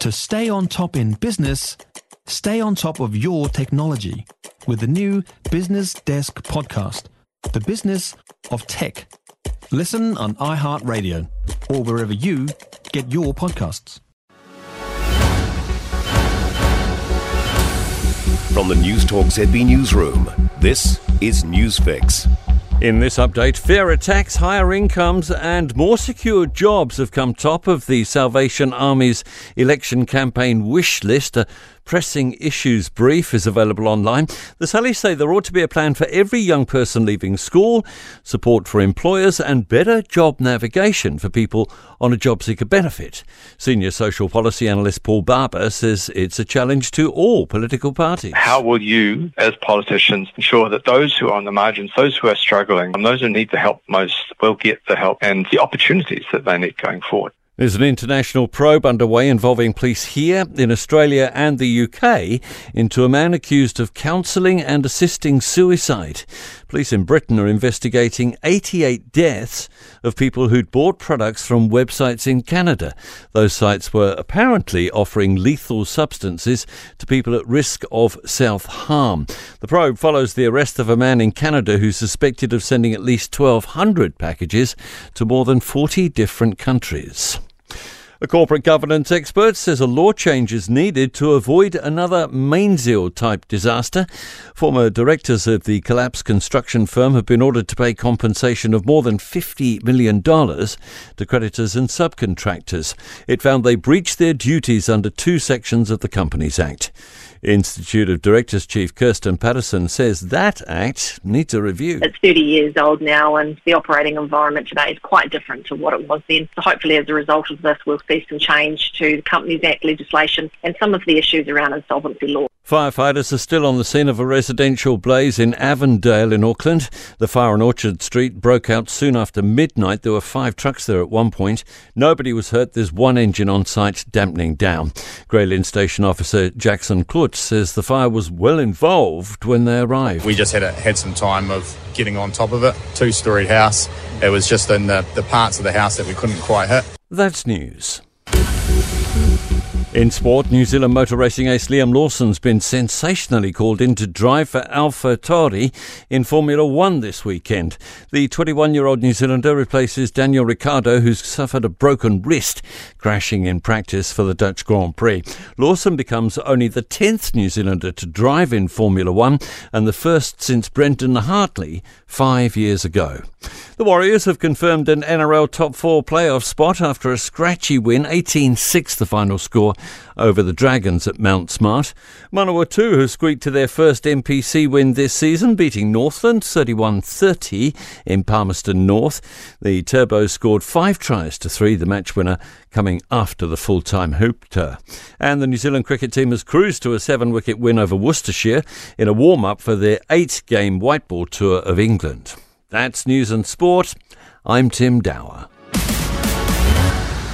To stay on top in business, stay on top of your technology with the new Business Desk podcast, The Business of Tech. Listen on iHeartRadio or wherever you get your podcasts. From the Newstalk ZB Newsroom, this is Newsfix. In this update, fairer tax, higher incomes, and more secure jobs have come top of the Salvation Army's election campaign wish list. Pressing issues brief is available online. The Sallies say there ought to be a plan for every young person leaving school, support for employers, and better job navigation for people on a job seeker benefit. Senior social policy analyst Paul Barber says it's a challenge to all political parties. How will you, as politicians, ensure that those who are on the margins, those who are struggling, and those who need the help most will get the help and the opportunities that they need going forward? There's an international probe underway involving police here in Australia and the UK into a man accused of counselling and assisting suicide. Police in Britain are investigating 88 deaths of people who'd bought products from websites in Canada. Those sites were apparently offering lethal substances to people at risk of self harm. The probe follows the arrest of a man in Canada who's suspected of sending at least 1,200 packages to more than 40 different countries. A corporate governance expert says a law change is needed to avoid another Mainzeal type disaster. Former directors of the collapsed construction firm have been ordered to pay compensation of more than $50 million to creditors and subcontractors. It found they breached their duties under two sections of the Companies Act. Institute of Directors Chief Kirsten Patterson says that act needs a review. It's 30 years old now, and the operating environment today is quite different to what it was then. So, hopefully, as a result of this, we'll see some change to the Companies Act legislation and some of the issues around insolvency law. Firefighters are still on the scene of a residential blaze in Avondale in Auckland. The fire on Orchard Street broke out soon after midnight. There were five trucks there at one point. Nobody was hurt. There's one engine on site dampening down. Grey Lynn Station Officer Jackson Klutz says the fire was well involved when they arrived. We just had a, had some time of getting on top of it. Two storied house. It was just in the, the parts of the house that we couldn't quite hit. That's news. In sport, New Zealand motor racing ace Liam Lawson's been sensationally called in to drive for Alpha Tauri in Formula One this weekend. The 21 year old New Zealander replaces Daniel Ricciardo, who's suffered a broken wrist crashing in practice for the Dutch Grand Prix. Lawson becomes only the 10th New Zealander to drive in Formula One and the first since Brendan Hartley five years ago. The Warriors have confirmed an NRL top four playoff spot after a scratchy win, 18 6 the final score over the Dragons at Mount Smart. Manawatu have squeaked to their first NPC win this season, beating Northland 31 30 in Palmerston North. The Turbos scored five tries to three, the match winner coming after the full time hooper. And the New Zealand cricket team has cruised to a seven wicket win over Worcestershire in a warm up for their eight game white ball tour of England. That's news and sport. I'm Tim Dower.